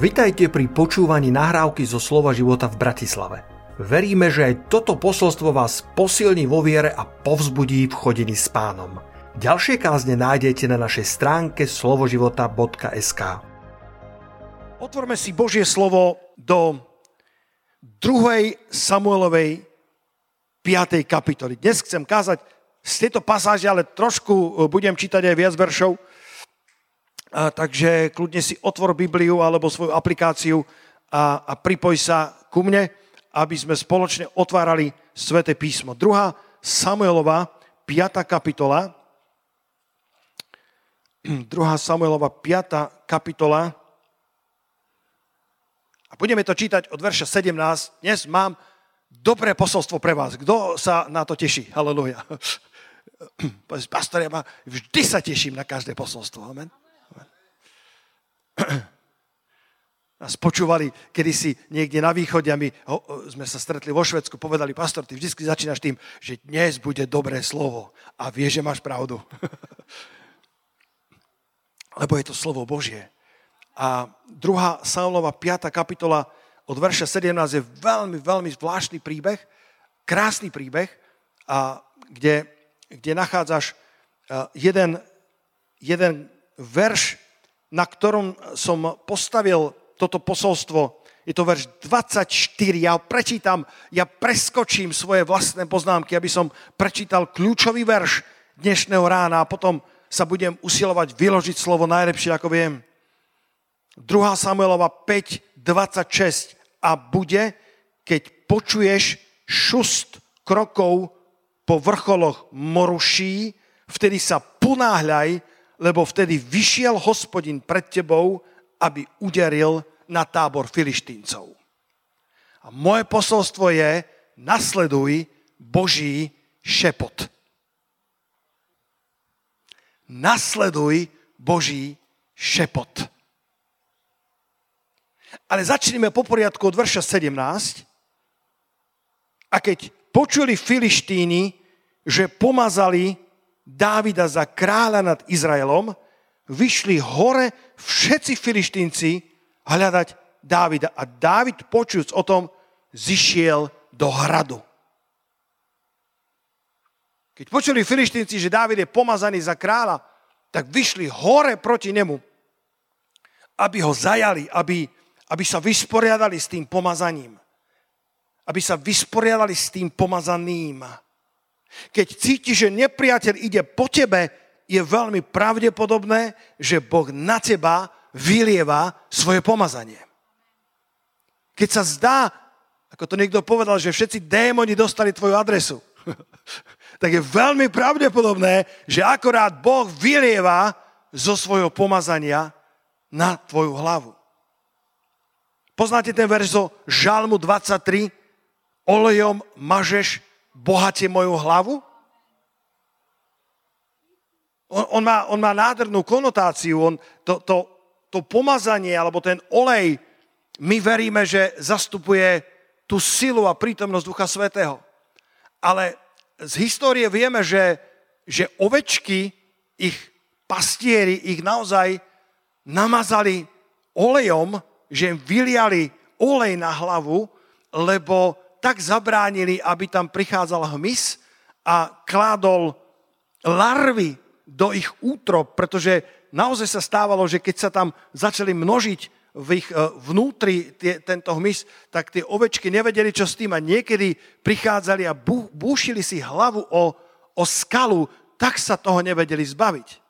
Vitajte pri počúvaní nahrávky zo Slova života v Bratislave. Veríme, že aj toto posolstvo vás posilní vo viere a povzbudí v chodení s pánom. Ďalšie kázne nájdete na našej stránke slovoživota.sk Otvorme si Božie slovo do 2. Samuelovej 5. kapitoly. Dnes chcem kázať z tejto pasáže, ale trošku budem čítať aj viac veršov takže kľudne si otvor Bibliu alebo svoju aplikáciu a, a pripoj sa ku mne, aby sme spoločne otvárali Svete písmo. Druhá Samuelova, 5. kapitola. Druhá Samuelova, 5. kapitola. A budeme to čítať od verša 17. Dnes mám dobré posolstvo pre vás. Kto sa na to teší? Halleluja. Pastor, ja vždy sa teším na každé posolstvo. Amen nás počúvali kedysi niekde na východe a my ho, sme sa stretli vo Švedsku, povedali, pastor, ty vždy začínaš tým, že dnes bude dobré slovo a vieš, že máš pravdu. Lebo je to slovo Božie. A druhá Saulova 5. kapitola od verša 17 je veľmi, veľmi zvláštny príbeh, krásny príbeh, a kde, kde nachádzaš jeden, jeden verš na ktorom som postavil toto posolstvo. Je to verš 24. Ja prečítam, ja preskočím svoje vlastné poznámky, aby som prečítal kľúčový verš dnešného rána a potom sa budem usilovať vyložiť slovo najlepšie, ako viem. 2. Samuelova 5, 26. A bude, keď počuješ šust krokov po vrcholoch moruší, vtedy sa ponáhľaj, lebo vtedy vyšiel hospodin pred tebou, aby uderil na tábor filištíncov. A moje posolstvo je, nasleduj Boží šepot. Nasleduj Boží šepot. Ale začneme po poriadku od verša 17. A keď počuli Filištíny, že pomazali Dávida za kráľa nad Izraelom, vyšli hore všetci filištínci hľadať Dávida. A Dávid, počujúc o tom, zišiel do hradu. Keď počuli filištínci, že Dávid je pomazaný za kráľa, tak vyšli hore proti nemu, aby ho zajali, aby, aby sa vysporiadali s tým pomazaním. Aby sa vysporiadali s tým pomazaným. Keď cítiš, že nepriateľ ide po tebe, je veľmi pravdepodobné, že Boh na teba vylieva svoje pomazanie. Keď sa zdá, ako to niekto povedal, že všetci démoni dostali tvoju adresu, tak je veľmi pravdepodobné, že akorát Boh vylieva zo svojho pomazania na tvoju hlavu. Poznáte ten verš zo Žalmu 23? Olejom mažeš bohate moju hlavu? On, on, má, on má nádhernú konotáciu, on, to, to, to pomazanie alebo ten olej, my veríme, že zastupuje tú silu a prítomnosť Ducha Svetého. Ale z histórie vieme, že, že ovečky, ich pastieri, ich naozaj namazali olejom, že im vyliali olej na hlavu, lebo tak zabránili, aby tam prichádzal hmyz a kládol larvy do ich útrop, pretože naozaj sa stávalo, že keď sa tam začali množiť v ich e, vnútri tie, tento hmyz, tak tie ovečky nevedeli, čo s tým a niekedy prichádzali a bú, búšili si hlavu o, o skalu, tak sa toho nevedeli zbaviť.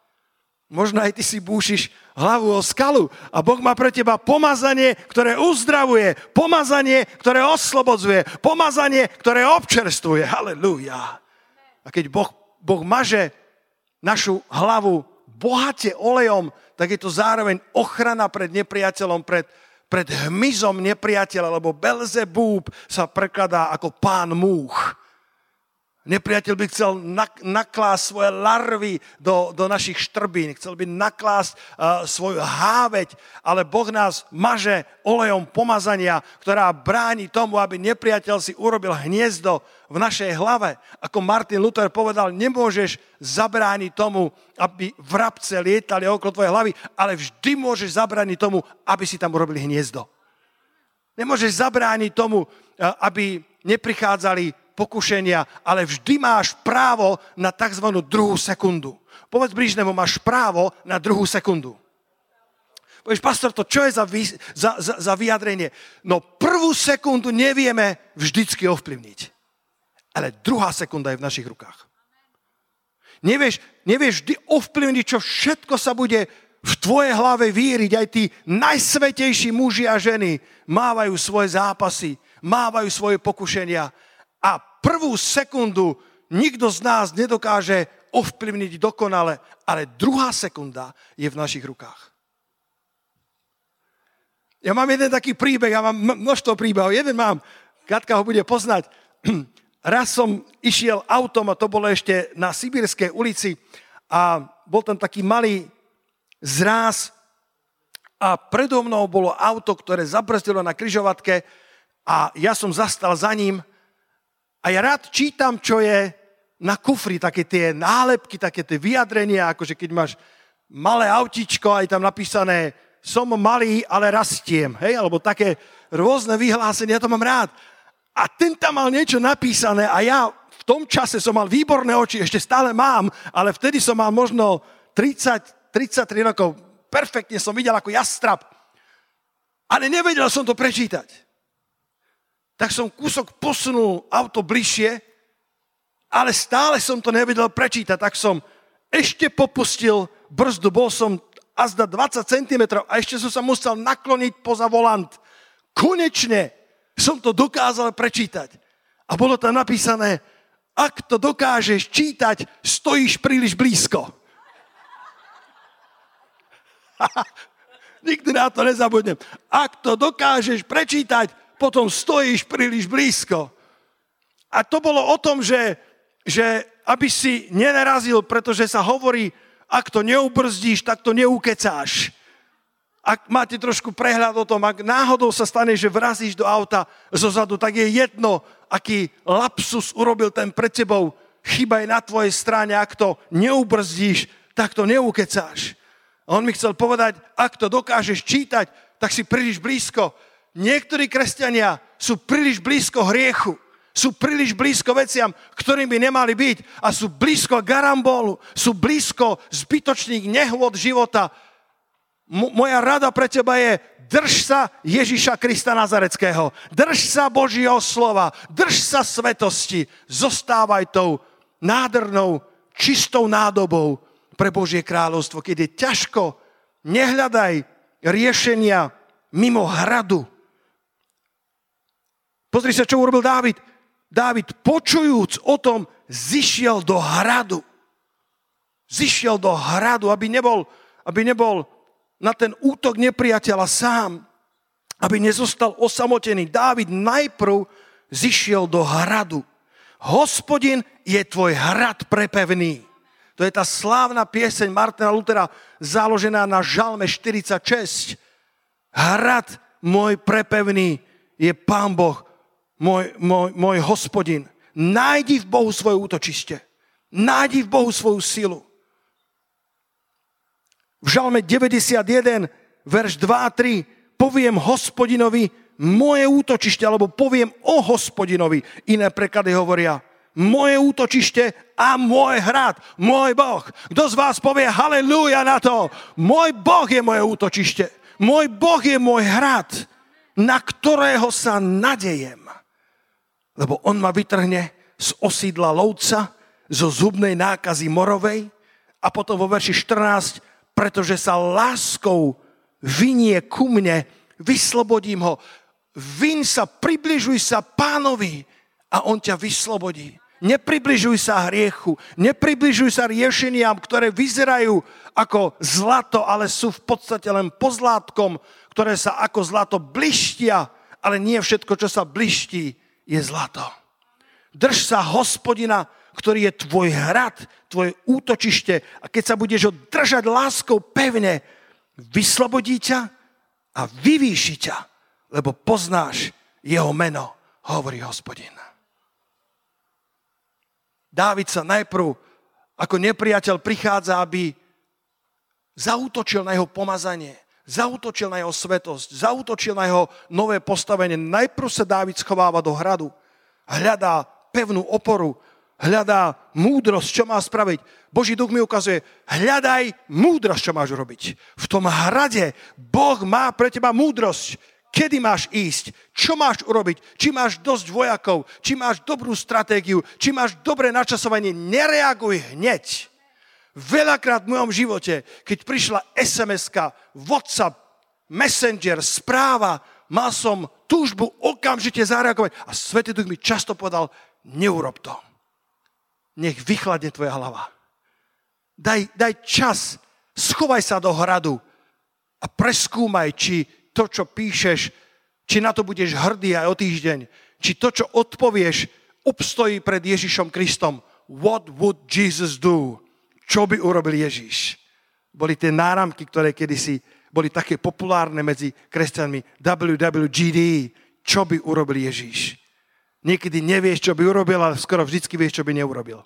Možno aj ty si búšiš hlavu o skalu a Boh má pre teba pomazanie, ktoré uzdravuje, pomazanie, ktoré oslobodzuje, pomazanie, ktoré občerstvuje. Halelúja. A keď boh, boh maže našu hlavu bohate olejom, tak je to zároveň ochrana pred nepriateľom, pred, pred hmyzom nepriateľa, lebo Belzebúb sa prekladá ako pán múch. Nepriateľ by chcel naklásť svoje larvy do, do našich štrbín, chcel by naklásť uh, svoju háveť, ale Boh nás maže olejom pomazania, ktorá bráni tomu, aby nepriateľ si urobil hniezdo v našej hlave. Ako Martin Luther povedal, nemôžeš zabrániť tomu, aby vrabce lietali okolo tvojej hlavy, ale vždy môžeš zabrániť tomu, aby si tam urobili hniezdo. Nemôžeš zabrániť tomu, aby neprichádzali pokušenia, ale vždy máš právo na tzv. druhú sekundu. Povedz blížnemu, máš právo na druhú sekundu. Povieš, pastor, to čo je za, vy, za, za, za vyjadrenie? No prvú sekundu nevieme vždycky ovplyvniť. Ale druhá sekunda je v našich rukách. Nevieš, nevieš vždy ovplyvniť, čo všetko sa bude v tvojej hlave víriť. Aj tí najsvetejší muži a ženy mávajú svoje zápasy, mávajú svoje pokušenia prvú sekundu nikto z nás nedokáže ovplyvniť dokonale, ale druhá sekunda je v našich rukách. Ja mám jeden taký príbeh, ja mám množstvo príbehov. Jeden mám, Katka ho bude poznať. Raz som išiel autom, a to bolo ešte na Sibírskej ulici, a bol tam taký malý zráz a predo mnou bolo auto, ktoré zabrzdilo na kryžovatke a ja som zastal za ním a ja rád čítam, čo je na kufri, také tie nálepky, také tie vyjadrenia, akože keď máš malé autíčko a je tam napísané som malý, ale rastiem, hej, alebo také rôzne vyhlásenia, ja to mám rád. A ten tam mal niečo napísané a ja v tom čase som mal výborné oči, ešte stále mám, ale vtedy som mal možno 30, 33 rokov, perfektne som videl ako jastrab, ale nevedel som to prečítať tak som kúsok posunul auto bližšie, ale stále som to nevedel prečítať, tak som ešte popustil brzdu, bol som azda 20 cm a ešte som sa musel nakloniť poza volant. Konečne som to dokázal prečítať. A bolo tam napísané, ak to dokážeš čítať, stojíš príliš blízko. Nikdy na to nezabudnem. Ak to dokážeš prečítať, potom stojíš príliš blízko. A to bolo o tom, že, že aby si nenarazil, pretože sa hovorí, ak to neubrzdíš, tak to neukecáš. Ak máte trošku prehľad o tom, ak náhodou sa stane, že vrazíš do auta zozadu, tak je jedno, aký lapsus urobil ten pred tebou. Chyba je na tvojej strane, ak to neubrzdíš, tak to neukecáš. A on mi chcel povedať, ak to dokážeš čítať, tak si príliš blízko niektorí kresťania sú príliš blízko hriechu, sú príliš blízko veciam, ktorým by nemali byť a sú blízko garambolu, sú blízko zbytočných nehôd života. M- moja rada pre teba je, drž sa Ježiša Krista Nazareckého, drž sa Božieho slova, drž sa svetosti, zostávaj tou nádhernou, čistou nádobou pre Božie kráľovstvo. Keď je ťažko, nehľadaj riešenia mimo hradu, Pozri sa, čo urobil Dávid. Dávid, počujúc o tom, zišiel do hradu. Zišiel do hradu, aby nebol, aby nebol na ten útok nepriateľa sám. Aby nezostal osamotený. Dávid najprv zišiel do hradu. Hospodin je tvoj hrad prepevný. To je tá slávna pieseň Martina Lutera, založená na žalme 46. Hrad môj prepevný je Pán Boh, môj, môj, môj hospodin. Nájdi v Bohu svoje útočište. Nájdi v Bohu svoju silu. V žalme 91, verš 2 a 3, poviem hospodinovi moje útočište, alebo poviem o hospodinovi. Iné preklady hovoria, moje útočište a môj hrad, môj Boh. Kto z vás povie halleluja na to? Môj Boh je moje útočište. Môj Boh je môj hrad, na ktorého sa nadejem lebo on ma vytrhne z osídla lovca, zo zubnej nákazy morovej a potom vo verši 14, pretože sa láskou vynie ku mne, vyslobodím ho. Vyn sa, približuj sa pánovi a on ťa vyslobodí. Nepribližuj sa hriechu, nepribližuj sa riešeniam, ktoré vyzerajú ako zlato, ale sú v podstate len pozlátkom, ktoré sa ako zlato blištia, ale nie všetko, čo sa bliští, je zlato. Drž sa hospodina ktorý je tvoj hrad, tvoje útočište a keď sa budeš ho držať láskou pevne, vyslobodí ťa a vyvýši ťa, lebo poznáš jeho meno, hovorí hospodin. Dávid sa najprv ako nepriateľ prichádza, aby zautočil na jeho pomazanie, zautočil na jeho svetosť, zautočil na jeho nové postavenie. Najprv sa Dávid schováva do hradu, hľadá pevnú oporu, hľadá múdrosť, čo má spraviť. Boží duch mi ukazuje, hľadaj múdrosť, čo máš robiť. V tom hrade Boh má pre teba múdrosť. Kedy máš ísť? Čo máš urobiť? Či máš dosť vojakov? Či máš dobrú stratégiu? Či máš dobré načasovanie? Nereaguj hneď. Veľakrát v mojom živote, keď prišla SMS-ka, WhatsApp, Messenger, správa, mal som túžbu okamžite zareagovať. A Svetý Duch mi často povedal, neurob to. Nech vychladne tvoja hlava. Daj, daj čas, schovaj sa do hradu a preskúmaj, či to, čo píšeš, či na to budeš hrdý aj o týždeň, či to, čo odpovieš, obstojí pred Ježišom Kristom. What would Jesus do? Čo by urobil Ježiš? Boli tie náramky, ktoré kedysi boli také populárne medzi kresťanmi. WWGD. Čo by urobil Ježiš? Niekedy nevieš, čo by urobil, ale skoro vždycky vieš, čo by neurobil.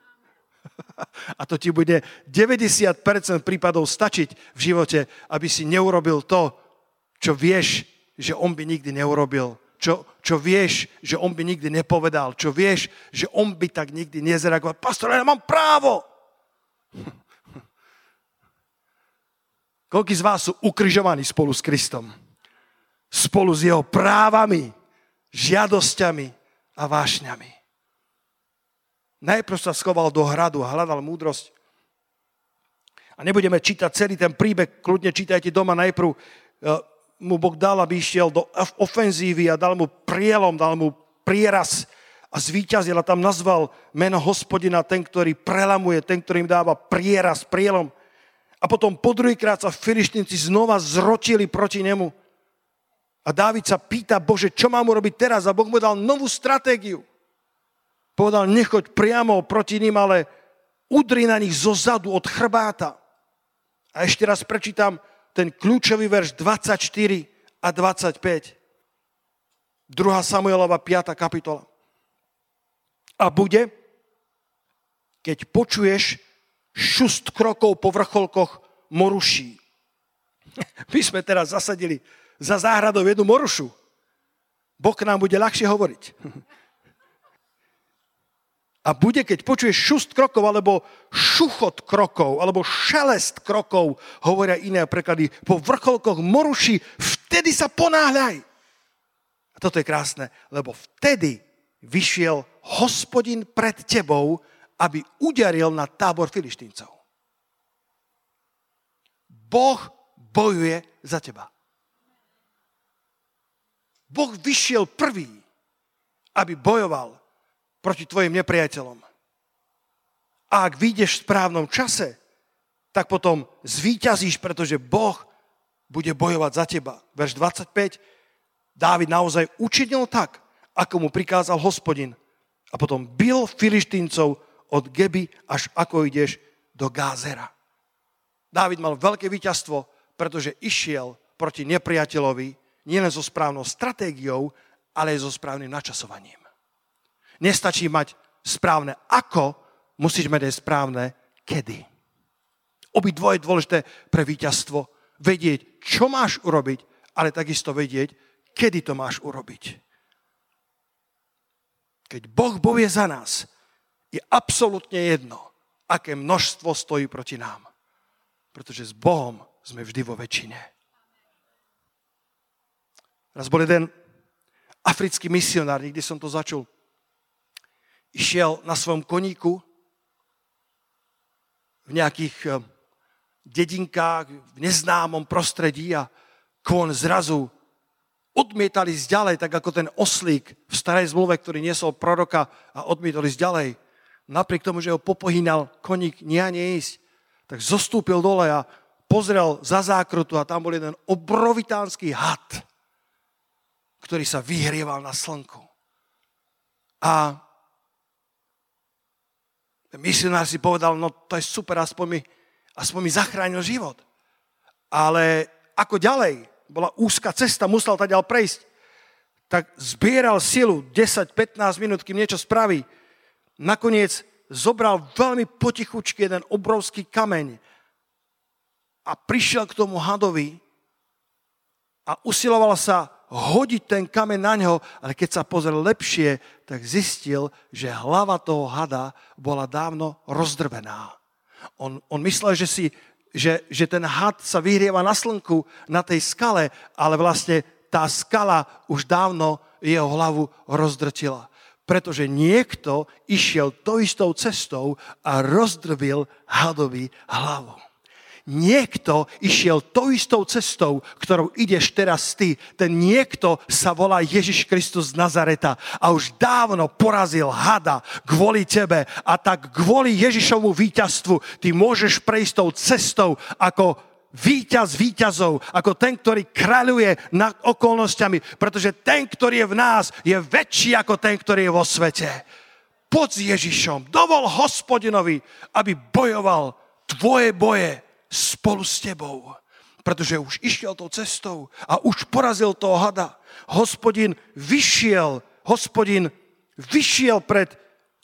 A to ti bude 90% prípadov stačiť v živote, aby si neurobil to, čo vieš, že on by nikdy neurobil, čo, čo vieš, že on by nikdy nepovedal, čo vieš, že on by tak nikdy nezareagoval. Pastor, ja mám právo. Koľký z vás sú ukrižovaní spolu s Kristom? Spolu s jeho právami, žiadosťami a vášňami. Najprv sa schoval do hradu a hľadal múdrosť. A nebudeme čítať celý ten príbeh, kľudne čítajte doma najprv e, mu Boh dal, aby išiel do ofenzívy a dal mu prielom, dal mu prieraz a zvíťazil a tam nazval meno hospodina ten, ktorý prelamuje, ten, ktorý im dáva prieraz, prielom. A potom po druhýkrát sa filištinci znova zrotili proti nemu. A Dávid sa pýta, Bože, čo mám urobiť teraz? A Boh mu dal novú stratégiu. Povedal, nechoď priamo proti ním, ale udri na nich zo zadu od chrbáta. A ešte raz prečítam ten kľúčový verš 24 a 25. 2. Samuelova 5. kapitola. A bude, keď počuješ šust krokov po vrcholkoch moruší. My sme teraz zasadili za záhradou jednu morušu. Boh nám bude ľahšie hovoriť. A bude, keď počuješ šust krokov, alebo šuchot krokov, alebo šelest krokov, hovoria iné preklady, po vrcholkoch moruši, vtedy sa ponáhľaj. A toto je krásne, lebo vtedy vyšiel hospodin pred tebou, aby udaril na tábor filištíncov. Boh bojuje za teba. Boh vyšiel prvý, aby bojoval proti tvojim nepriateľom. A ak vyjdeš v správnom čase, tak potom zvíťazíš, pretože Boh bude bojovať za teba. Verš 25. Dávid naozaj učinil tak, ako mu prikázal hospodin. A potom bil filištíncov od Geby až ako ideš do Gázera. Dávid mal veľké víťazstvo, pretože išiel proti nepriateľovi nielen so správnou stratégiou, ale aj so správnym načasovaním. Nestačí mať správne ako, musíš mať aj správne kedy. Obidvoje je dôležité pre víťazstvo. Vedieť, čo máš urobiť, ale takisto vedieť, kedy to máš urobiť. Keď Boh bovie za nás, je absolútne jedno, aké množstvo stojí proti nám. Pretože s Bohom sme vždy vo väčšine. Raz bol jeden africký misionár, nikdy som to začul išiel na svojom koníku v nejakých eh, dedinkách, v neznámom prostredí a kon zrazu odmietali ísť ďalej, tak ako ten oslík v starej zmluve, ktorý niesol proroka a odmietali ísť ďalej. Napriek tomu, že ho popohýnal koník nie a neísť, tak zostúpil dole a pozrel za zákrutu a tam bol jeden obrovitánsky had, ktorý sa vyhrieval na slnku. A misionár si povedal, no to je super, aspoň mi, aspoň mi zachránil život. Ale ako ďalej? Bola úzka cesta, musel tak ďalej prejsť. Tak zbieral silu 10-15 minút, kým niečo spraví. Nakoniec zobral veľmi potichučky jeden obrovský kameň a prišiel k tomu hadovi a usiloval sa hodiť ten kameň na ňo, ale keď sa pozrel lepšie, tak zistil, že hlava toho hada bola dávno rozdrvená. On, on myslel, že, si, že, že ten had sa vyhrieva na slnku, na tej skale, ale vlastne tá skala už dávno jeho hlavu rozdrtila. Pretože niekto išiel to istou cestou a rozdrvil hadovi hlavu niekto išiel tou istou cestou, ktorou ideš teraz ty. Ten niekto sa volá Ježiš Kristus z Nazareta a už dávno porazil hada kvôli tebe a tak kvôli Ježišovmu víťazstvu ty môžeš prejsť tou cestou ako víťaz víťazov, ako ten, ktorý kráľuje nad okolnostiami, pretože ten, ktorý je v nás, je väčší ako ten, ktorý je vo svete. Poď s Ježišom, dovol hospodinovi, aby bojoval tvoje boje spolu s tebou. Pretože už išiel tou cestou a už porazil toho hada. Hospodin vyšiel, hospodin vyšiel pred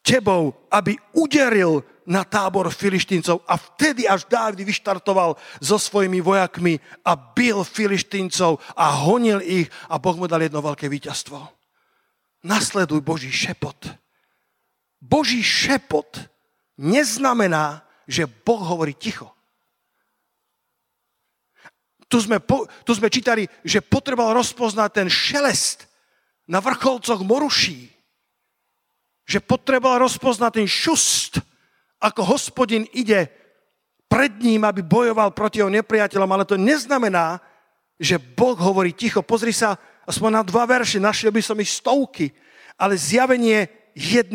tebou, aby uderil na tábor filištíncov a vtedy až Dávid vyštartoval so svojimi vojakmi a bil filištíncov a honil ich a Boh mu dal jedno veľké víťazstvo. Nasleduj Boží šepot. Boží šepot neznamená, že Boh hovorí ticho tu sme, po, tu sme čítali, že potreboval rozpoznať ten šelest na vrcholcoch moruší. Že potreboval rozpoznať ten šust, ako hospodin ide pred ním, aby bojoval proti jeho nepriateľom, ale to neznamená, že Boh hovorí ticho. Pozri sa aspoň na dva verše, našiel by som ich stovky, ale zjavenie 1.15.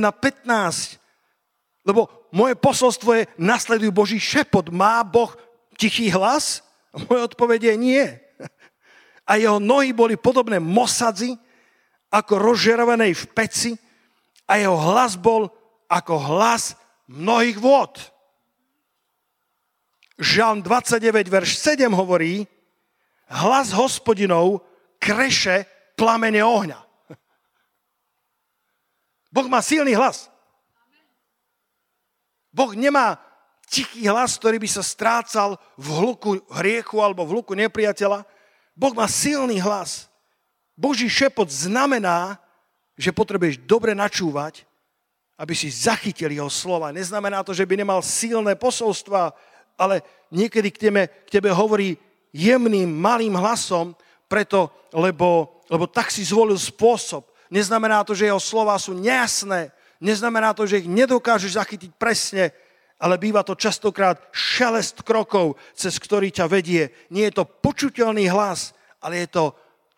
Lebo moje posolstvo je, nasleduj Boží šepot. Má Boh tichý hlas? Moje odpovede je nie. A jeho nohy boli podobné mosadzi, ako rozžerovanej v peci a jeho hlas bol ako hlas mnohých vôd. Žalm 29, verš 7 hovorí, hlas hospodinov kreše plamene ohňa. Boh má silný hlas. Boh nemá tichý hlas, ktorý by sa strácal v hluku hriechu alebo v hluku nepriateľa. Boh má silný hlas. Boží šepot znamená, že potrebuješ dobre načúvať, aby si zachytil jeho slova. Neznamená to, že by nemal silné posolstva, ale niekedy k tebe, k tebe hovorí jemným, malým hlasom, preto, lebo, lebo tak si zvolil spôsob. Neznamená to, že jeho slova sú nejasné. Neznamená to, že ich nedokážeš zachytiť presne, ale býva to častokrát šelest krokov, cez ktorý ťa vedie. Nie je to počuteľný hlas, ale je to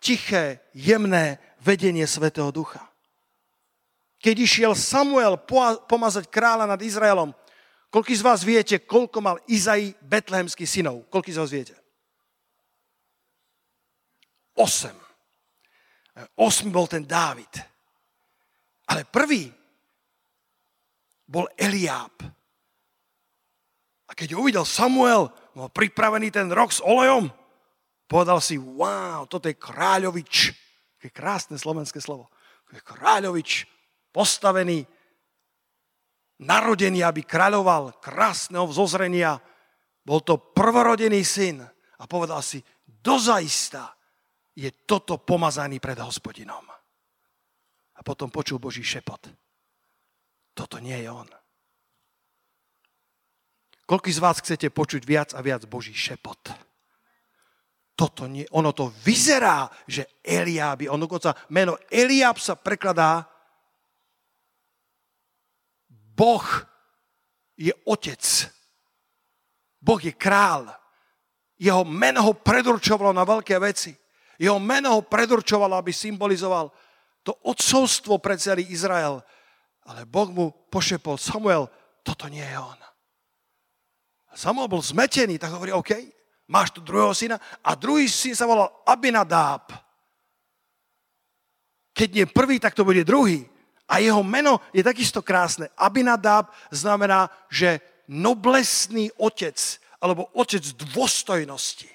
tiché, jemné vedenie Svetého Ducha. Keď išiel Samuel pomazať kráľa nad Izraelom, koľko z vás viete, koľko mal Izai betlehemských synov? Koľko z vás viete? Osem. Osm bol ten Dávid. Ale prvý bol Eliáb keď uvidel Samuel, mal pripravený ten rok s olejom, povedal si, wow, toto je kráľovič. Je krásne slovenské slovo. Kráľovič, postavený, narodený, aby kráľoval, krásneho vzozrenia. Bol to prvorodený syn. A povedal si, dozaista je toto pomazaný pred hospodinom. A potom počul Boží šepot. Toto nie je on. Koľko z vás chcete počuť viac a viac Boží šepot? Toto nie, ono to vyzerá, že Eliáby, on dokonca meno Eliáb sa prekladá Boh je otec. Boh je král. Jeho meno ho predurčovalo na veľké veci. Jeho meno ho predurčovalo, aby symbolizoval to odcovstvo pre celý Izrael. Ale Boh mu pošepol, Samuel, toto nie je on. Samuel bol zmetený, tak hovorí, OK, máš tu druhého syna. A druhý syn sa volal Abinadáb. Keď nie prvý, tak to bude druhý. A jeho meno je takisto krásne. Abinadab znamená, že noblesný otec, alebo otec dôstojnosti.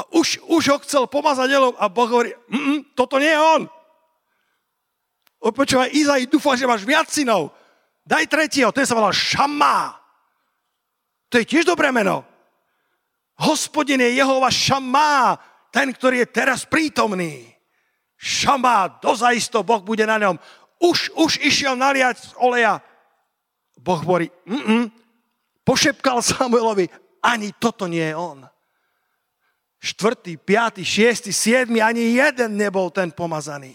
A už, už ho chcel pomazať elom a Boh hovorí, mm, toto nie je on. Počúvaj, Izai, dúfam, že máš viac synov. Daj tretieho, ten sa volal Šamá. To je tiež dobré meno. Hospodin je Jehova Šamá, ten, ktorý je teraz prítomný. Šamá, dozaisto Boh bude na ňom. Už, už išiel naliať z oleja. Boh hovorí, mm pošepkal Samuelovi, ani toto nie je on. Štvrtý, piatý, šiestý, siedmy, ani jeden nebol ten pomazaný.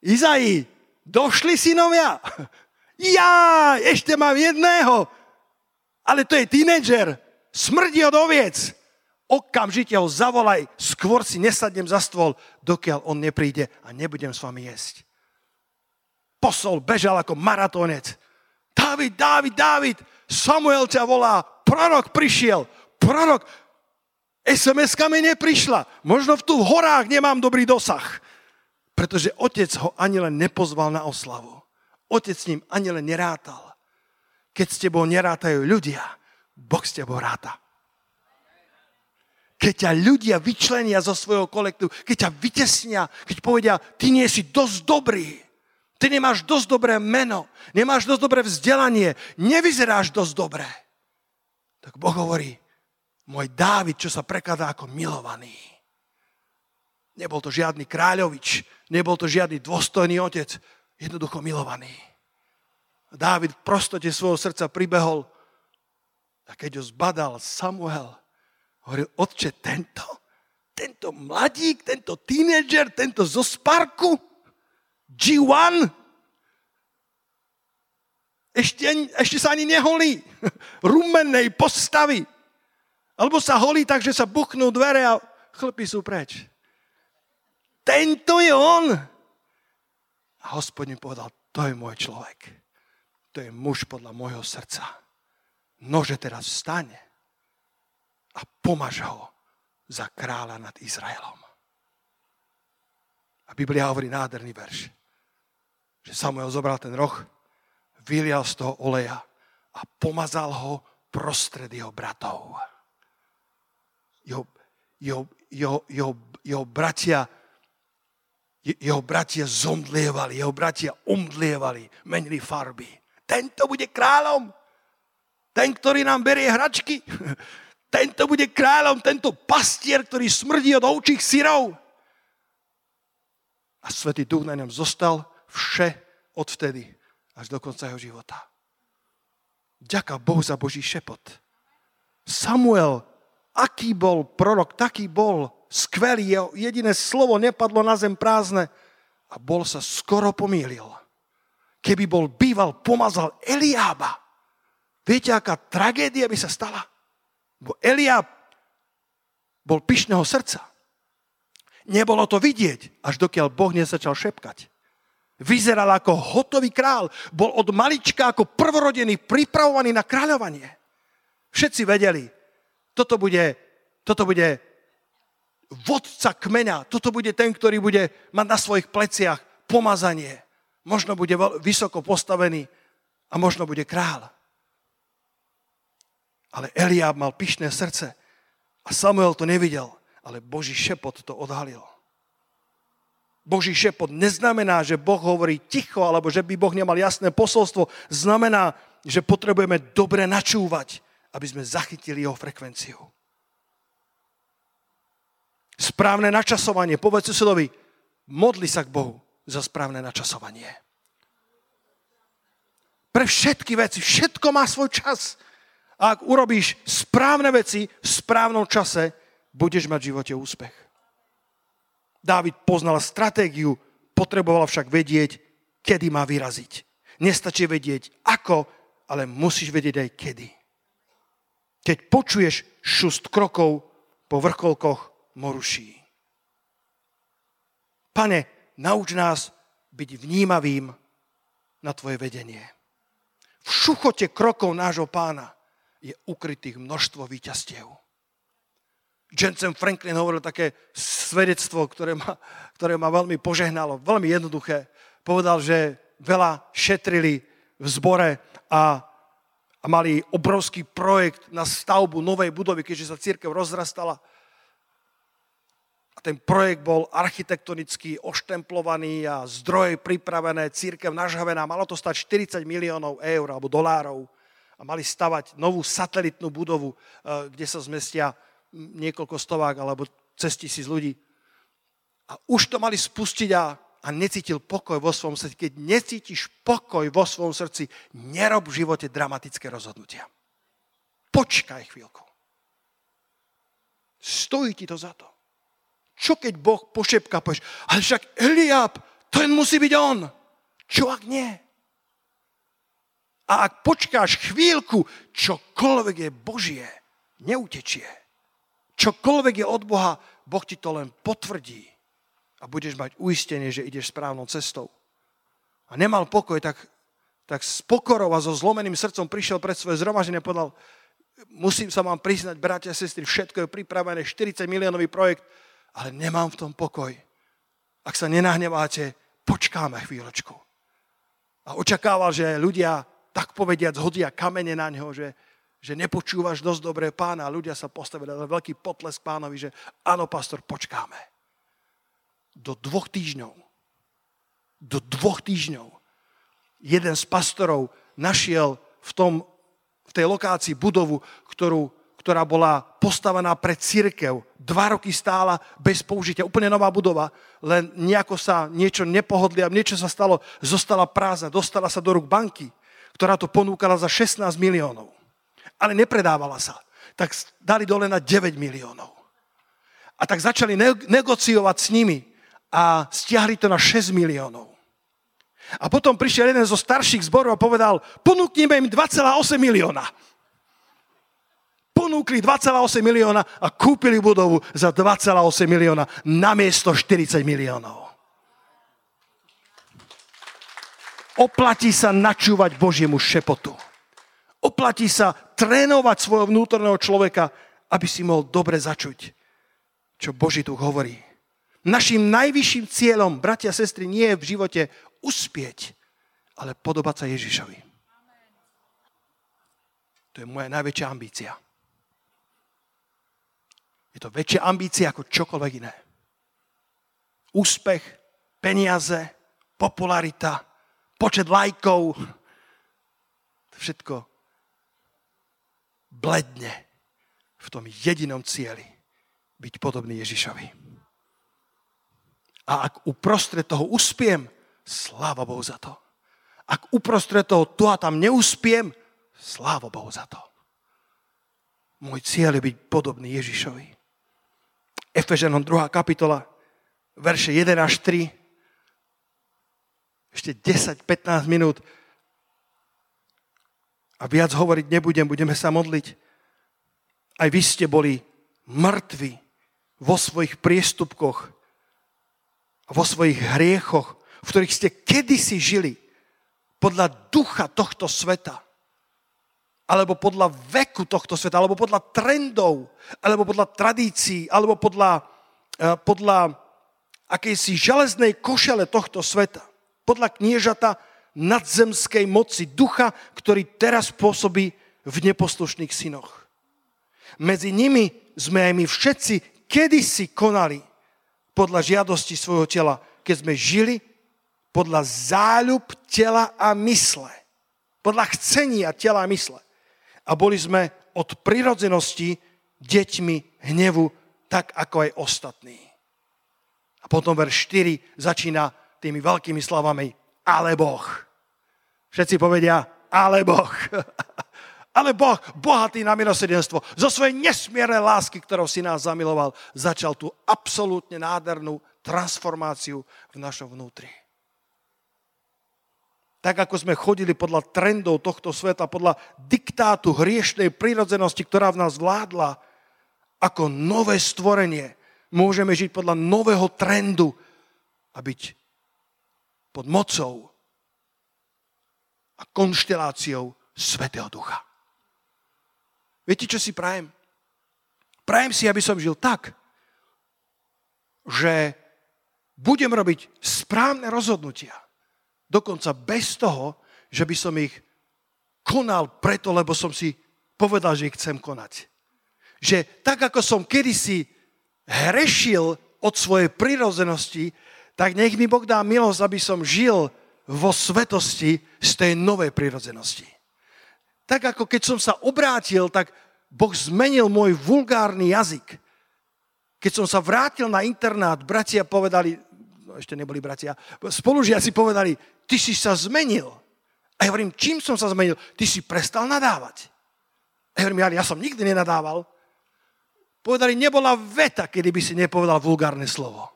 Izai, došli synovia? Ja, ešte mám jedného. Ale to je tínedžer. Smrdí od oviec okamžite ho zavolaj, skôr si nesadnem za stôl, dokiaľ on nepríde a nebudem s vami jesť. Posol bežal ako maratónec. Dávid, Dávid, Dávid, Samuel ťa volá, prorok prišiel, prorok, SMS-ka mi neprišla, možno v tu v horách nemám dobrý dosah, pretože otec ho ani len nepozval na oslavu. Otec s ním ani len nerátal. Keď s tebou nerátajú ľudia, Boh s tebou ráta keď ťa ľudia vyčlenia zo svojho kolektívu, keď ťa vytesnia, keď povedia, ty nie si dosť dobrý, ty nemáš dosť dobré meno, nemáš dosť dobré vzdelanie, nevyzeráš dosť dobré. Tak Boh hovorí, môj Dávid, čo sa prekladá ako milovaný. Nebol to žiadny kráľovič, nebol to žiadny dôstojný otec, jednoducho milovaný. Dávid v prostote svojho srdca pribehol a keď ho zbadal Samuel, Hovoril, otče, tento, tento mladík, tento tínedžer, tento zo Sparku, G1, ešte, ešte sa ani neholí, rumenej postavy. Alebo sa holí tak, že sa buchnú dvere a chlpy sú preč. Tento je on. A hospodin povedal, to je môj človek. To je muž podľa môjho srdca. Nože teraz vstane a pomaž ho za kráľa nad Izraelom. A Biblia hovorí nádherný verš, že Samuel zobral ten roh, vylial z toho oleja a pomazal ho prostred jeho bratov. Jeho, jeho, jeho, jeho, jeho bratia jeho bratia zomdlievali, jeho bratia umdlievali, menili farby. Tento bude kráľom. Ten, ktorý nám berie hračky. Tento bude kráľom, tento pastier, ktorý smrdí od ovčích syrov. A Svetý Duch na ňom zostal vše odvtedy až do konca jeho života. Ďaká Bohu za Boží šepot. Samuel, aký bol prorok, taký bol skvelý, jeho jediné slovo nepadlo na zem prázdne a bol sa skoro pomýlil. Keby bol býval, pomazal Eliába. Viete, aká tragédia by sa stala? Bo Eliab bol pyšného srdca. Nebolo to vidieť, až dokiaľ Boh nezačal šepkať. Vyzeral ako hotový král. Bol od malička ako prvorodený, pripravovaný na kráľovanie. Všetci vedeli, toto bude, toto bude vodca kmeňa, toto bude ten, ktorý bude mať na svojich pleciach pomazanie. Možno bude vysoko postavený a možno bude kráľ. Ale Eliáb mal pyšné srdce a Samuel to nevidel, ale Boží šepot to odhalil. Boží šepot neznamená, že Boh hovorí ticho, alebo že by Boh nemal jasné posolstvo. Znamená, že potrebujeme dobre načúvať, aby sme zachytili jeho frekvenciu. Správne načasovanie. Povedz susedovi, modli sa k Bohu za správne načasovanie. Pre všetky veci, všetko má svoj čas. A ak urobíš správne veci v správnom čase, budeš mať v živote úspech. Dávid poznal stratégiu, potreboval však vedieť, kedy má vyraziť. Nestačí vedieť ako, ale musíš vedieť aj kedy. Keď počuješ šust krokov po vrcholkoch moruší. Pane, nauč nás byť vnímavým na Tvoje vedenie. V šuchote krokov nášho pána je ukrytých množstvo výťastiev. Jensen Franklin hovoril také svedectvo, ktoré ma, ktoré ma veľmi požehnalo, veľmi jednoduché. povedal, že veľa šetrili v zbore a, a mali obrovský projekt na stavbu novej budovy, keďže sa církev rozrastala. A ten projekt bol architektonicky oštemplovaný a zdroje pripravené, církev nažhavená. Malo to stať 40 miliónov eur alebo dolárov a mali stavať novú satelitnú budovu, eh, kde sa zmestia niekoľko stovák alebo cez tisíc ľudí. A už to mali spustiť a, a necítil pokoj vo svojom srdci. Keď necítiš pokoj vo svojom srdci, nerob v živote dramatické rozhodnutia. Počkaj chvíľku. Stojí ti to za to. Čo keď Boh pošepká, povieš, ale však Eliab, to jen musí byť on. Čo ak nie? A ak počkáš chvíľku, čokoľvek je Božie, neutečie. Čokoľvek je od Boha, Boh ti to len potvrdí a budeš mať uistenie, že ideš správnou cestou. A nemal pokoj, tak, tak s pokorou a so zlomeným srdcom prišiel pred svoje zhromaždenie a povedal, musím sa vám priznať, bratia a sestry, všetko je pripravené, 40 miliónový projekt, ale nemám v tom pokoj. Ak sa nenahneváte, počkáme chvíľočku. A očakával, že ľudia tak povediať zhodia kamene na ňo, že, že nepočúvaš dosť dobre pána a ľudia sa postavili na veľký potlesk pánovi, že áno, pastor, počkáme do dvoch týždňov, do dvoch týždňov, jeden z pastorov našiel v, tom, v tej lokácii budovu, ktorú, ktorá bola postavená pre církev. Dva roky stála bez použitia, úplne nová budova, len nejako sa niečo nepohodli a niečo sa stalo, zostala prázdna, dostala sa do rúk banky, ktorá to ponúkala za 16 miliónov. Ale nepredávala sa. Tak dali dole na 9 miliónov. A tak začali negociovať s nimi a stiahli to na 6 miliónov. A potom prišiel jeden zo starších zborov a povedal, ponúknime im 2,8 milióna. Ponúkli 2,8 milióna a kúpili budovu za 2,8 milióna namiesto 40 miliónov. Oplatí sa načúvať Božiemu šepotu. Oplatí sa trénovať svojho vnútorného človeka, aby si mohol dobre začuť, čo Boží tu hovorí. Našim najvyšším cieľom, bratia a sestry, nie je v živote uspieť, ale podobať sa Ježišovi. To je moja najväčšia ambícia. Je to väčšia ambícia ako čokoľvek iné. Úspech, peniaze, popularita, počet lajkov, všetko bledne v tom jedinom cieli byť podobný Ježišovi. A ak uprostred toho uspiem, sláva Bohu za to. Ak uprostred toho tu a tam neúspiem, sláva Bohu za to. Môj cieľ je byť podobný Ježišovi. Efeženom 2. kapitola, verše 1 až 3, ešte 10-15 minút a viac hovoriť nebudem, budeme sa modliť. Aj vy ste boli mŕtvi vo svojich priestupkoch vo svojich hriechoch, v ktorých ste kedysi žili podľa ducha tohto sveta, alebo podľa veku tohto sveta, alebo podľa trendov, alebo podľa tradícií, alebo podľa, eh, podľa akejsi železnej košele tohto sveta, podľa kniežata nadzemskej moci, ducha, ktorý teraz pôsobí v neposlušných synoch. Medzi nimi sme aj my všetci kedysi konali podľa žiadosti svojho tela, keď sme žili podľa záľub tela a mysle. Podľa chcenia tela a mysle. A boli sme od prirodzenosti deťmi hnevu, tak ako aj ostatní. A potom verš 4 začína tými veľkými slovami ale Boh. Všetci povedia, ale Boh. Ale Boh, bohatý na milosrdenstvo, zo svojej nesmiernej lásky, ktorou si nás zamiloval, začal tú absolútne nádhernú transformáciu v našom vnútri. Tak ako sme chodili podľa trendov tohto sveta, podľa diktátu hriešnej prírodzenosti, ktorá v nás vládla, ako nové stvorenie, môžeme žiť podľa nového trendu a byť pod mocou a konšteláciou Svetého Ducha. Viete, čo si prajem? Prajem si, aby som žil tak, že budem robiť správne rozhodnutia. Dokonca bez toho, že by som ich konal preto, lebo som si povedal, že ich chcem konať. Že tak, ako som kedysi hrešil od svojej prirozenosti, tak nech mi Boh dá milosť, aby som žil vo svetosti z tej novej prirodzenosti. Tak ako keď som sa obrátil, tak Boh zmenil môj vulgárny jazyk. Keď som sa vrátil na internát, bratia povedali, no ešte neboli bratia, spolužiaci povedali, ty si sa zmenil. A ja hovorím, čím som sa zmenil? Ty si prestal nadávať. A ja hovorím, ja som nikdy nenadával. Povedali, nebola veta, kedy by si nepovedal vulgárne slovo.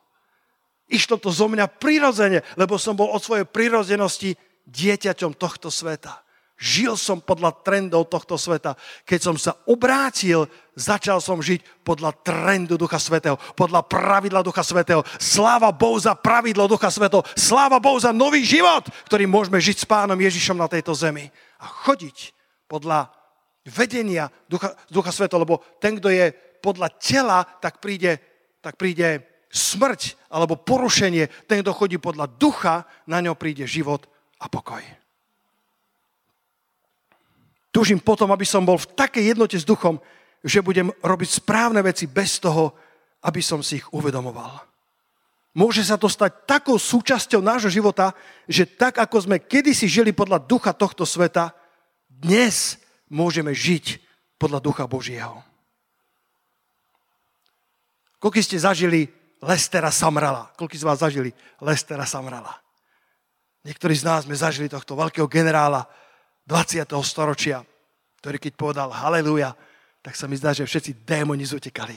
Išlo to zo mňa prirodzene, lebo som bol od svojej prirodzenosti dieťaťom tohto sveta. Žil som podľa trendov tohto sveta. Keď som sa obrátil, začal som žiť podľa trendu Ducha Svetého, podľa pravidla Ducha Svetého. Sláva Bohu za pravidlo Ducha Svetého. Sláva Bohu za nový život, ktorý môžeme žiť s Pánom Ježišom na tejto zemi. A chodiť podľa vedenia Ducha, Ducha Svetého, lebo ten, kto je podľa tela, tak príde, tak príde smrť alebo porušenie. Ten, kto chodí podľa ducha, na ňo príde život a pokoj. Túžim potom, aby som bol v takej jednote s duchom, že budem robiť správne veci bez toho, aby som si ich uvedomoval. Môže sa to stať takou súčasťou nášho života, že tak, ako sme kedysi žili podľa ducha tohto sveta, dnes môžeme žiť podľa ducha Božieho. Koľko ste zažili Lestera Samrala? Koľko z vás zažili Lestera Samrala? Niektorí z nás sme zažili tohto veľkého generála, 20. storočia, ktorý keď povedal haleluja, tak sa mi zdá, že všetci démoni zutekali.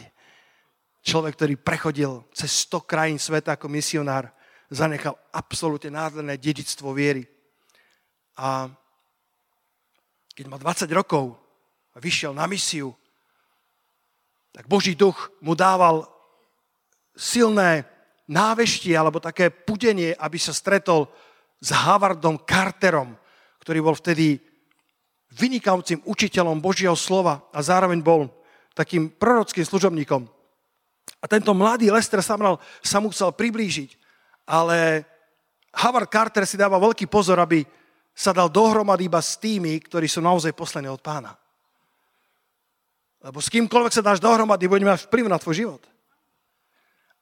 Človek, ktorý prechodil cez 100 krajín sveta ako misionár, zanechal absolútne nádherné dedictvo viery. A keď mal 20 rokov a vyšiel na misiu, tak Boží duch mu dával silné náveštie alebo také pudenie, aby sa stretol s Havardom Carterom, ktorý bol vtedy vynikajúcim učiteľom Božieho slova a zároveň bol takým prorockým služobníkom. A tento mladý Lester Samral sa mu chcel priblížiť, ale Howard Carter si dáva veľký pozor, aby sa dal dohromady iba s tými, ktorí sú naozaj poslaní od pána. Lebo s kýmkoľvek sa dáš dohromady, bude mať vplyv na tvoj život.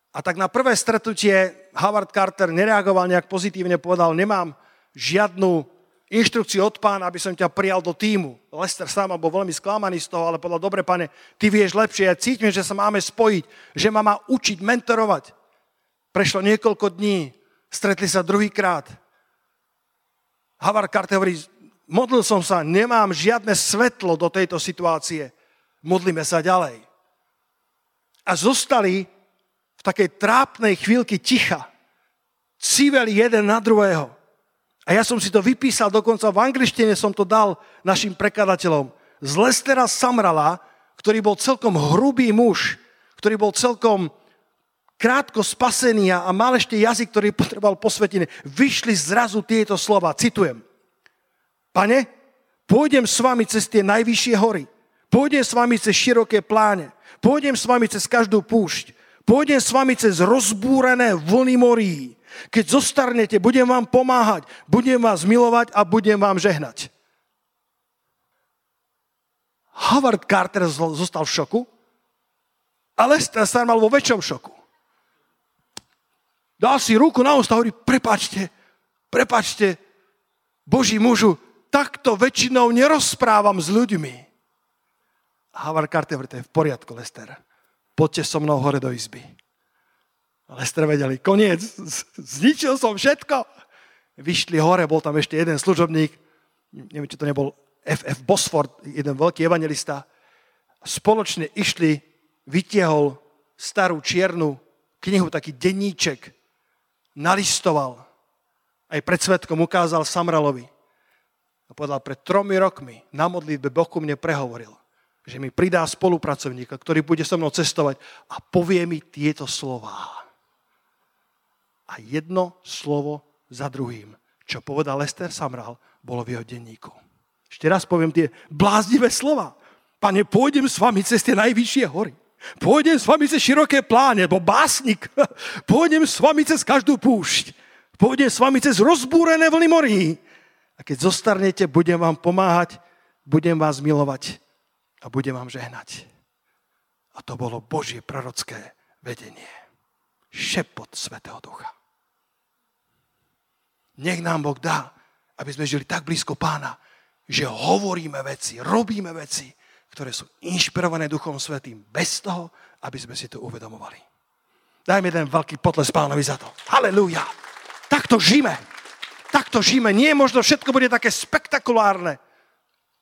A tak na prvé stretnutie Howard Carter nereagoval nejak pozitívne, povedal, nemám žiadnu inštrukciu od pána, aby som ťa prijal do týmu. Lester sám bol veľmi sklamaný z toho, ale povedal, dobre pane, ty vieš lepšie, ja cítim, že sa máme spojiť, že ma má učiť, mentorovať. Prešlo niekoľko dní, stretli sa druhýkrát. Havard Carter hovorí, modlil som sa, nemám žiadne svetlo do tejto situácie. Modlíme sa ďalej. A zostali v takej trápnej chvíľky ticha. Cíveli jeden na druhého. A ja som si to vypísal, dokonca v angličtine som to dal našim prekladateľom. Z Lestera Samrala, ktorý bol celkom hrubý muž, ktorý bol celkom krátko spasený a mal ešte jazyk, ktorý potreboval posvetenie, vyšli zrazu tieto slova. Citujem. Pane, pôjdem s vami cez tie najvyššie hory. Pôjdem s vami cez široké pláne. Pôjdem s vami cez každú púšť. Pôjdem s vami cez rozbúrené vlny morí. Keď zostarnete, budem vám pomáhať, budem vás milovať a budem vám žehnať. Howard Carter zostal v šoku a Lester sa mal vo väčšom šoku. Dal si ruku na ústa a hovorí, prepačte, prepačte, Boží mužu, takto väčšinou nerozprávam s ľuďmi. Howard Carter to je v poriadku, Lester. Poďte so mnou hore do izby. Lester vedeli, koniec, zničil som všetko. Vyšli hore, bol tam ešte jeden služobník, neviem, či to nebol F.F. Bosford, jeden veľký evangelista. Spoločne išli, vytiehol starú čiernu knihu, taký denníček, nalistoval. Aj pred svetkom ukázal Samralovi. A povedal, pred tromi rokmi na modlitbe Boh ku mne prehovoril, že mi pridá spolupracovníka, ktorý bude so mnou cestovať a povie mi tieto slová a jedno slovo za druhým, čo povedal Lester Samral, bolo v jeho denníku. Ešte raz poviem tie bláznivé slova. Pane, pôjdem s vami cez tie najvyššie hory. Pôjdem s vami cez široké pláne, bo básnik. Pôjdem s vami cez každú púšť. Pôjdem s vami cez rozbúrené vlny morí. A keď zostarnete, budem vám pomáhať, budem vás milovať a budem vám žehnať. A to bolo Božie prorocké vedenie. Šepot Svetého Ducha. Nech nám Boh dá, aby sme žili tak blízko pána, že hovoríme veci, robíme veci, ktoré sú inšpirované Duchom Svetým bez toho, aby sme si to uvedomovali. Dajme ten veľký potles pánovi za to. Halelúja. Takto žijeme. Takto žijeme. Nie možno všetko bude také spektakulárne.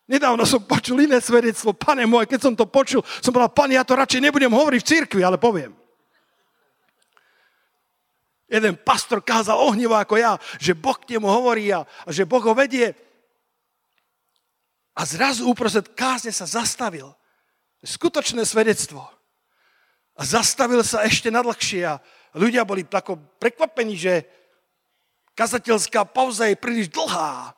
Nedávno som počul iné svedectvo. Pane môj, keď som to počul, som povedal, pane, ja to radšej nebudem hovoriť v cirkvi, ale poviem. Jeden pastor kázal ohnivo ako ja, že Boh k nemu hovorí a, a že Boh ho vedie. A zrazu uprostred kázne sa zastavil. Skutočné svedectvo. A zastavil sa ešte nadlhšie a ľudia boli tako prekvapení, že kazateľská pauza je príliš dlhá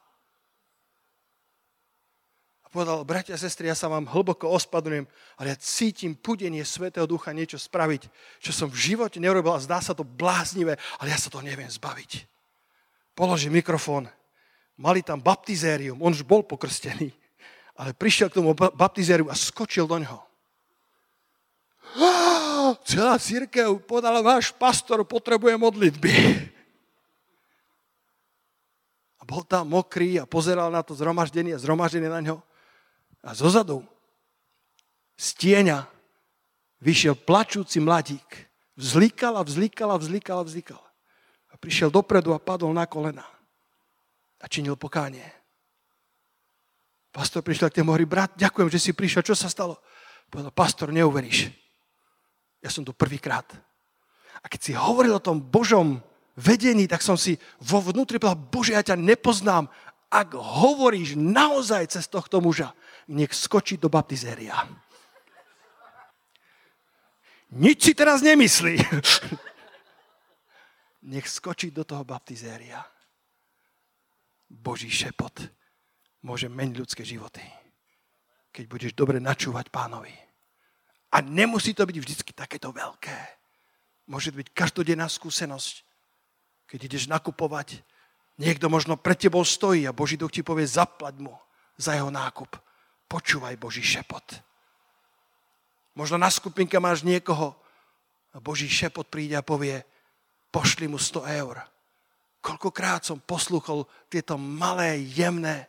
povedal, bratia a sestry, ja sa vám hlboko ospadnujem, ale ja cítim pudenie Svetého Ducha niečo spraviť, čo som v živote neurobil a zdá sa to bláznivé, ale ja sa to neviem zbaviť. Položí mikrofón. Mali tam baptizérium, on už bol pokrstený, ale prišiel k tomu baptizériu a skočil do ňoho. Celá církev podala, váš pastor potrebuje modlitby. A bol tam mokrý a pozeral na to zhromaždenie, zhromaždenie na ňo. A zozadu z tieňa vyšiel plačúci mladík. Vzlikal a vzlikal a vzlikal a vzlikal. A prišiel dopredu a padol na kolena. A činil pokánie. Pastor prišiel k tému hovorí, brat, ďakujem, že si prišiel. Čo sa stalo? Povedal, pastor, neuveríš. Ja som tu prvýkrát. A keď si hovoril o tom Božom vedení, tak som si vo vnútri povedal, Bože, ja ťa nepoznám. Ak hovoríš naozaj cez tohto muža, nech skočí do baptizéria. Nič si teraz nemyslí. nech skočí do toho baptizéria. Boží šepot môže meniť ľudské životy. Keď budeš dobre načúvať pánovi. A nemusí to byť vždy takéto veľké. Môže to byť každodenná skúsenosť. Keď ideš nakupovať, niekto možno pred tebou stojí a Boží duch ti povie, zaplať mu za jeho nákup. Počúvaj Boží šepot. Možno na skupinke máš niekoho a Boží šepot príde a povie, pošli mu 100 eur. Koľkokrát som poslúchol tieto malé, jemné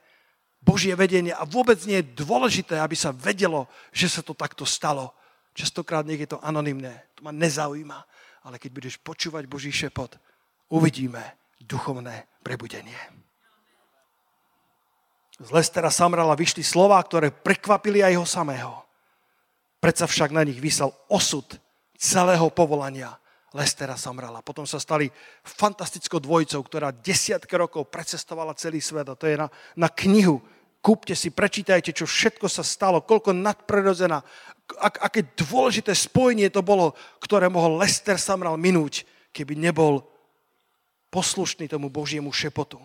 Božie vedenie a vôbec nie je dôležité, aby sa vedelo, že sa to takto stalo. Častokrát nech je to anonimné, to ma nezaujíma, ale keď budeš počúvať Boží šepot, uvidíme duchovné prebudenie. Z Lestera Samrala vyšli slova, ktoré prekvapili aj jeho samého. Predsa však na nich vysel osud celého povolania Lestera Samrala. Potom sa stali fantastickou dvojicou, ktorá desiatky rokov precestovala celý svet. A to je na, na knihu. Kúpte si, prečítajte, čo všetko sa stalo, koľko nadprirodzená, ak, aké dôležité spojenie to bolo, ktoré mohol Lester Samral minúť, keby nebol poslušný tomu Božiemu šepotu.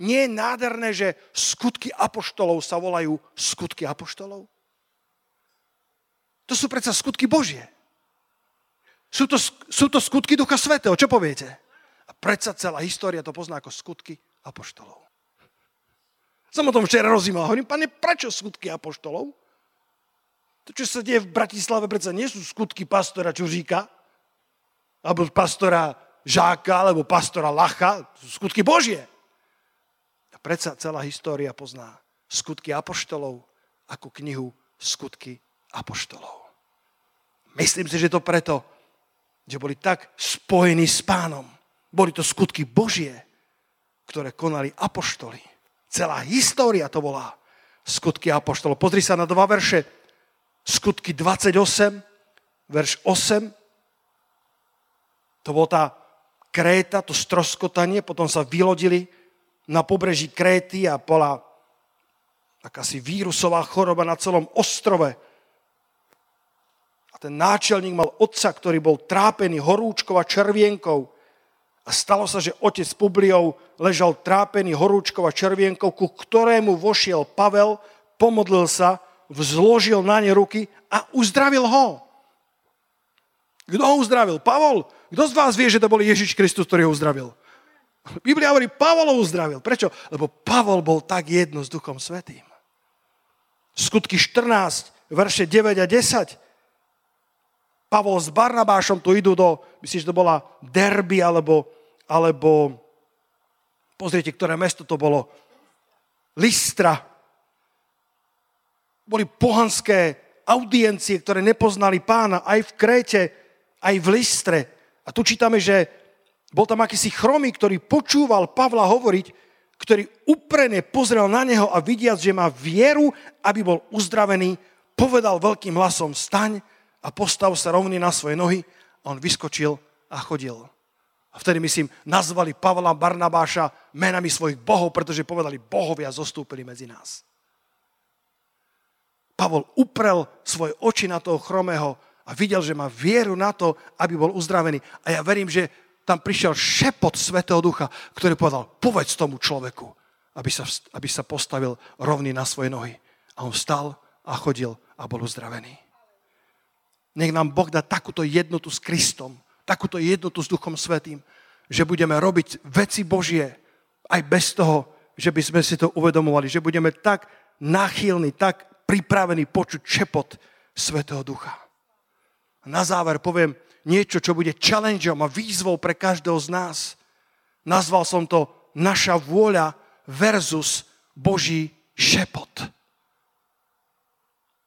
Nie je nádherné, že skutky apoštolov sa volajú skutky apoštolov? To sú predsa skutky Božie. Sú to, sú to skutky Ducha Svetého. Čo poviete? A predsa celá história to pozná ako skutky apoštolov. Som o tom včera rozímal. Hovorím, pane, prečo skutky apoštolov? To, čo sa deje v Bratislave, predsa nie sú skutky pastora Čuříka, alebo pastora Žáka, alebo pastora Lacha. Sú skutky Božie predsa celá história pozná skutky apoštolov ako knihu Skutky apoštolov. Myslím si, že to preto, že boli tak spojení s pánom. Boli to skutky Božie, ktoré konali apoštoli. Celá história to volá skutky apoštolov. Pozri sa na dva verše. Skutky 28, verš 8. To bola tá kréta, to stroskotanie, potom sa vylodili na pobreží Kréty a bola akási vírusová choroba na celom ostrove. A ten náčelník mal otca, ktorý bol trápený horúčkou a červienkou. A stalo sa, že otec Publiov ležal trápený horúčkou a červienkou, ku ktorému vošiel Pavel, pomodlil sa, vzložil na ne ruky a uzdravil ho. Kto ho uzdravil? Pavol? Kto z vás vie, že to bol Ježiš Kristus, ktorý ho uzdravil? Biblia hovorí, Pavol uzdravil. Prečo? Lebo Pavol bol tak jedno s Duchom Svetým. Skutky 14, verše 9 a 10. Pavol s Barnabášom tu idú do, myslím, že to bola Derby, alebo, alebo pozrite, ktoré mesto to bolo, Listra. Boli pohanské audiencie, ktoré nepoznali pána aj v Kréte, aj v Listre. A tu čítame, že bol tam akýsi chromý, ktorý počúval Pavla hovoriť, ktorý uprene pozrel na neho a vidiac, že má vieru, aby bol uzdravený, povedal veľkým hlasom, staň a postav sa rovný na svoje nohy. A on vyskočil a chodil. A vtedy, myslím, nazvali Pavla Barnabáša menami svojich bohov, pretože povedali, bohovia zostúpili medzi nás. Pavol uprel svoje oči na toho chromého a videl, že má vieru na to, aby bol uzdravený. A ja verím, že tam prišiel šepot Svetého Ducha, ktorý povedal, povedz tomu človeku, aby sa, aby sa postavil rovný na svoje nohy. A on vstal a chodil a bol uzdravený. Nech nám Boh dá takúto jednotu s Kristom, takúto jednotu s Duchom Svetým, že budeme robiť veci Božie aj bez toho, že by sme si to uvedomovali, že budeme tak náchylní, tak pripravení počuť čepot Svetého Ducha. Na záver poviem niečo, čo bude challengeom a výzvou pre každého z nás. Nazval som to naša vôľa versus Boží šepot.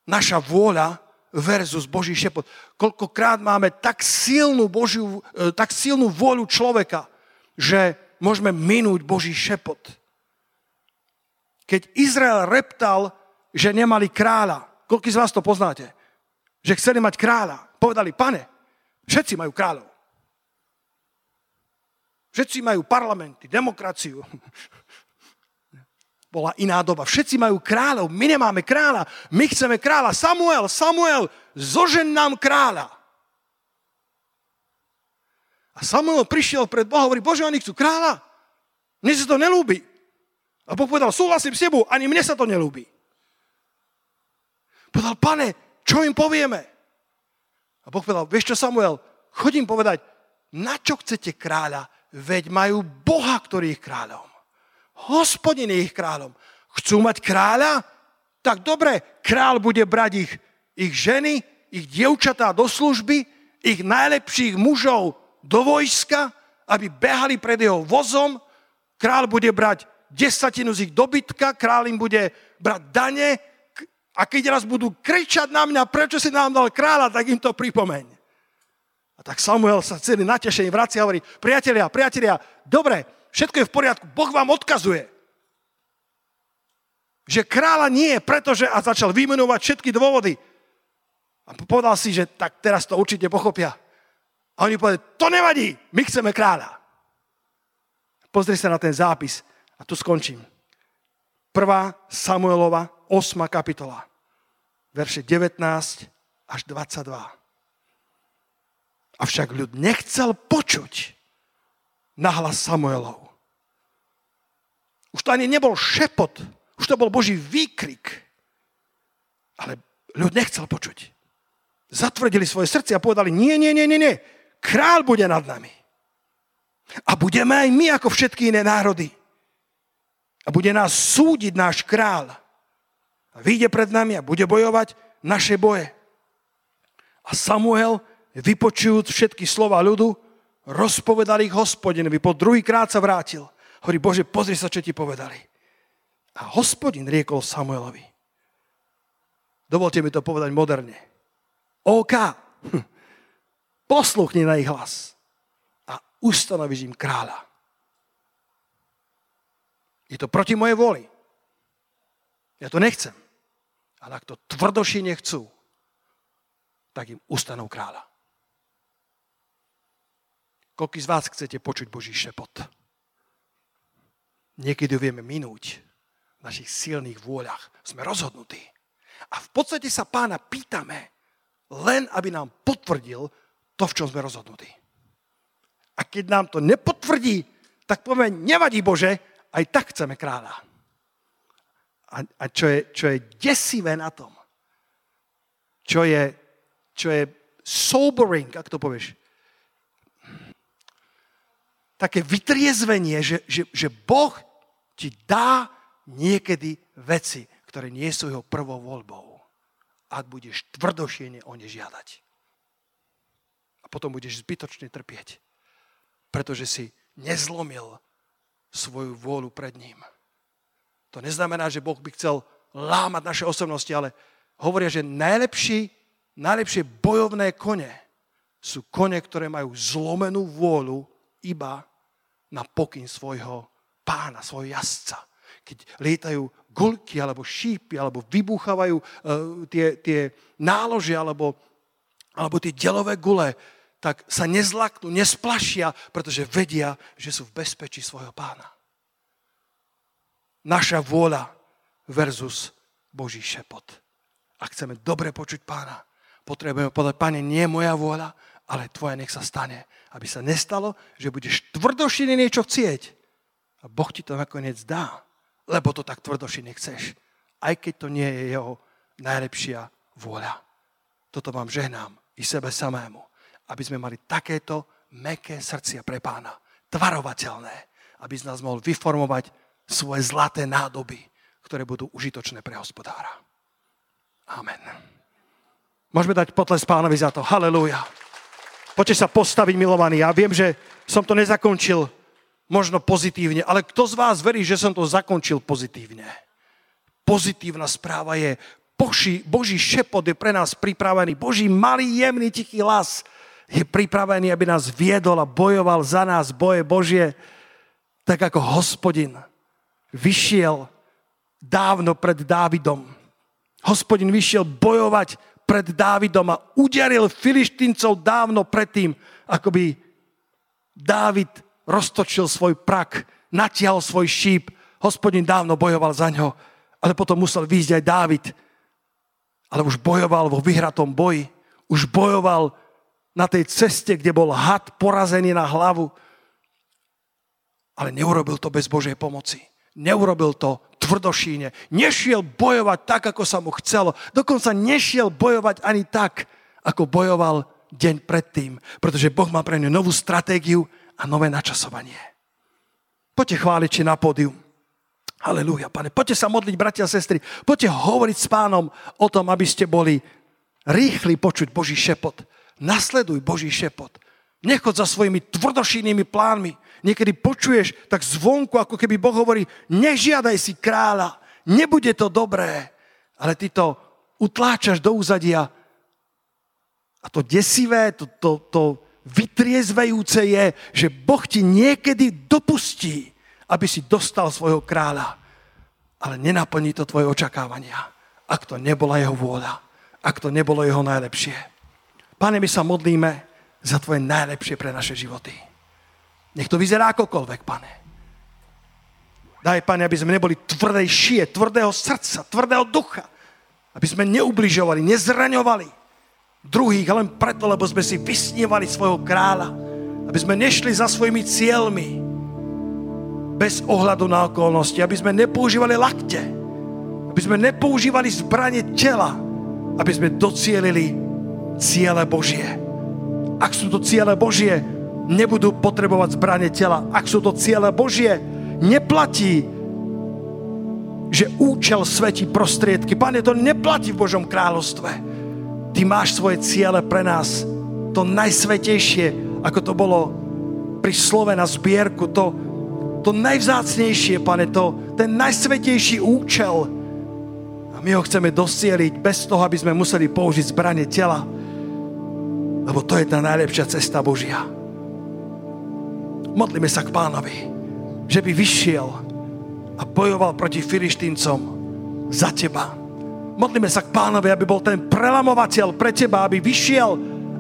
Naša vôľa versus Boží šepot. Koľkokrát máme tak silnú, Božiu, e, tak silnú vôľu človeka, že môžeme minúť Boží šepot. Keď Izrael reptal, že nemali kráľa, koľko z vás to poznáte? Že chceli mať kráľa. Povedali, pane, všetci majú kráľov. Všetci majú parlamenty, demokraciu bola iná doba. Všetci majú kráľov, my nemáme kráľa. My chceme kráľa. Samuel, Samuel, zožen nám kráľa. A Samuel prišiel pred Boha a hovorí, Bože, oni chcú kráľa. Mne sa to nelúbi. A Boh povedal, súhlasím s tebou, ani mne sa to nelúbi. Povedal, pane, čo im povieme? A Boh povedal, vieš čo Samuel, chodím povedať, na čo chcete kráľa? Veď majú Boha, ktorý ich kráľom. Hospodin je ich kráľom. Chcú mať kráľa? Tak dobre, král bude brať ich, ich ženy, ich dievčatá do služby, ich najlepších mužov do vojska, aby behali pred jeho vozom. Král bude brať desatinu z ich dobytka, král im bude brať dane a keď raz budú kričať na mňa, prečo si nám dal kráľa, tak im to pripomeň. A tak Samuel sa celý natešený vracia a hovorí, priatelia, priatelia, dobre, všetko je v poriadku. Boh vám odkazuje. Že kráľa nie, pretože a začal vymenovať všetky dôvody. A povedal si, že tak teraz to určite pochopia. A oni povedali, to nevadí, my chceme kráľa. Pozri sa na ten zápis a tu skončím. 1. Samuelova 8. kapitola, verše 19 až 22. Avšak ľud nechcel počuť na hlas Samuelov. Už to ani nebol šepot, už to bol Boží výkrik. Ale ľud nechcel počuť. Zatvrdili svoje srdce a povedali, nie, nie, nie, nie, nie, král bude nad nami. A budeme aj my ako všetky iné národy. A bude nás súdiť náš král. A vyjde pred nami a bude bojovať naše boje. A Samuel, vypočujúc všetky slova ľudu, rozpovedal ich hospodinovi. Po druhýkrát sa vrátil. Hovorí, Bože, pozri sa, čo ti povedali. A hospodin riekol Samuelovi. Dovolte mi to povedať moderne. OK, hm. posluchni na ich hlas a ustanovíš im kráľa. Je to proti mojej voli. Ja to nechcem. Ale ak to tvrdoši nechcú, tak im ustanú kráľa. Koľko z vás chcete počuť Boží šepot? Niekedy vieme minúť v našich silných vôľach. Sme rozhodnutí. A v podstate sa pána pýtame, len aby nám potvrdil to, v čom sme rozhodnutí. A keď nám to nepotvrdí, tak povieme, nevadí Bože, aj tak chceme kráľa. A, a čo, je, čo je desivé na tom, čo je, čo je sobering, ak to povieš. Také vytriezvenie, že, že, že Boh ti dá niekedy veci, ktoré nie sú jeho prvou voľbou. Ak budeš tvrdošiene o ne žiadať. A potom budeš zbytočne trpieť. Pretože si nezlomil svoju vôľu pred ním. To neznamená, že Boh by chcel lámať naše osobnosti, ale hovoria, že najlepší, najlepšie bojovné kone sú kone, ktoré majú zlomenú vôľu iba na pokyn svojho pána, svojho jazdca. Keď lietajú gulky alebo šípy, alebo vybúchavajú uh, tie, tie nálože, alebo, alebo tie delové gule, tak sa nezlaknú, nesplašia, pretože vedia, že sú v bezpečí svojho pána. Naša vôľa versus Boží šepot. Ak chceme dobre počuť pána, potrebujeme povedať, pane, nie moja vôľa, ale tvoja nech sa stane. Aby sa nestalo, že budeš tvrdošine niečo chcieť a Boh ti to nakoniec dá, lebo to tak tvrdošine chceš. Aj keď to nie je jeho najlepšia vôľa. Toto vám žehnám i sebe samému aby sme mali takéto meké srdcia pre pána. Tvarovateľné, aby z nás mohol vyformovať svoje zlaté nádoby, ktoré budú užitočné pre hospodára. Amen. Môžeme dať potles pánovi za to. Halelúja. Poďte sa postaviť, milovaní. Ja viem, že som to nezakončil možno pozitívne, ale kto z vás verí, že som to zakončil pozitívne? Pozitívna správa je, Boží, Boží šepot je pre nás pripravený. Boží malý, jemný, tichý hlas je pripravený, aby nás viedol a bojoval za nás boje Božie, tak ako hospodin vyšiel dávno pred Dávidom. Hospodin vyšiel bojovať pred Dávidom a uderil filištíncov dávno predtým, ako by Dávid roztočil svoj prak, natiahol svoj šíp. Hospodin dávno bojoval za ňo, ale potom musel výjsť aj Dávid. Ale už bojoval vo vyhratom boji. Už bojoval na tej ceste, kde bol had porazený na hlavu. Ale neurobil to bez Božej pomoci. Neurobil to tvrdošíne. Nešiel bojovať tak, ako sa mu chcelo. Dokonca nešiel bojovať ani tak, ako bojoval deň predtým. Pretože Boh má pre ňu novú stratégiu a nové načasovanie. Poďte chváliť na pódium. Halelúja, pane. Poďte sa modliť, bratia a sestry. Poďte hovoriť s pánom o tom, aby ste boli rýchli počuť Boží šepot Nasleduj Boží šepot. Nechod za svojimi tvrdošínnymi plánmi. Niekedy počuješ tak zvonku, ako keby Boh hovorí, nežiadaj si kráľa, nebude to dobré. Ale ty to utláčaš do úzadia. A to desivé, to, to, to vytriezvejúce je, že Boh ti niekedy dopustí, aby si dostal svojho kráľa. Ale nenaplní to tvoje očakávania, ak to nebola jeho vôľa, ak to nebolo jeho najlepšie. Pane, my sa modlíme za Tvoje najlepšie pre naše životy. Nech to vyzerá akokoľvek, Pane. Daj, Pane, aby sme neboli tvrdej šie, tvrdého srdca, tvrdého ducha. Aby sme neubližovali, nezraňovali druhých len preto, lebo sme si vysnievali svojho kráľa. Aby sme nešli za svojimi cieľmi bez ohľadu na okolnosti. Aby sme nepoužívali lakte. Aby sme nepoužívali zbranie tela. Aby sme docielili ciele Božie. Ak sú to ciele Božie, nebudú potrebovať zbranie tela. Ak sú to ciele Božie, neplatí, že účel svetí prostriedky. Pane, to neplatí v Božom kráľovstve. Ty máš svoje ciele pre nás. To najsvetejšie, ako to bolo pri slove na zbierku, to, to najvzácnejšie, pane, to, ten najsvetejší účel. A my ho chceme dosieliť bez toho, aby sme museli použiť zbranie tela lebo to je tá najlepšia cesta Božia. Modlíme sa k pánovi, že by vyšiel a bojoval proti filištíncom za teba. Modlíme sa k pánovi, aby bol ten prelamovateľ pre teba, aby vyšiel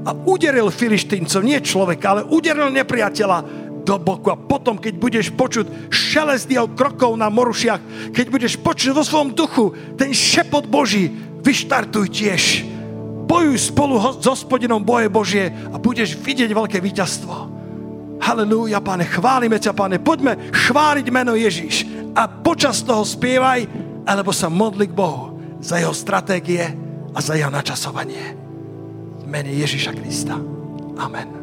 a uderil filištíncov, nie človeka, ale uderil nepriateľa do boku a potom, keď budeš počuť šelest jeho krokov na morušiach, keď budeš počuť vo svojom duchu ten šepot Boží, vyštartuj tiež bojuj spolu s hospodinom boje Božie a budeš vidieť veľké víťazstvo. Halelúja, pane, chválime ťa, pane. Poďme chváliť meno Ježíš a počas toho spievaj, alebo sa modli k Bohu za jeho stratégie a za jeho načasovanie. mene Ježiša Krista. Amen.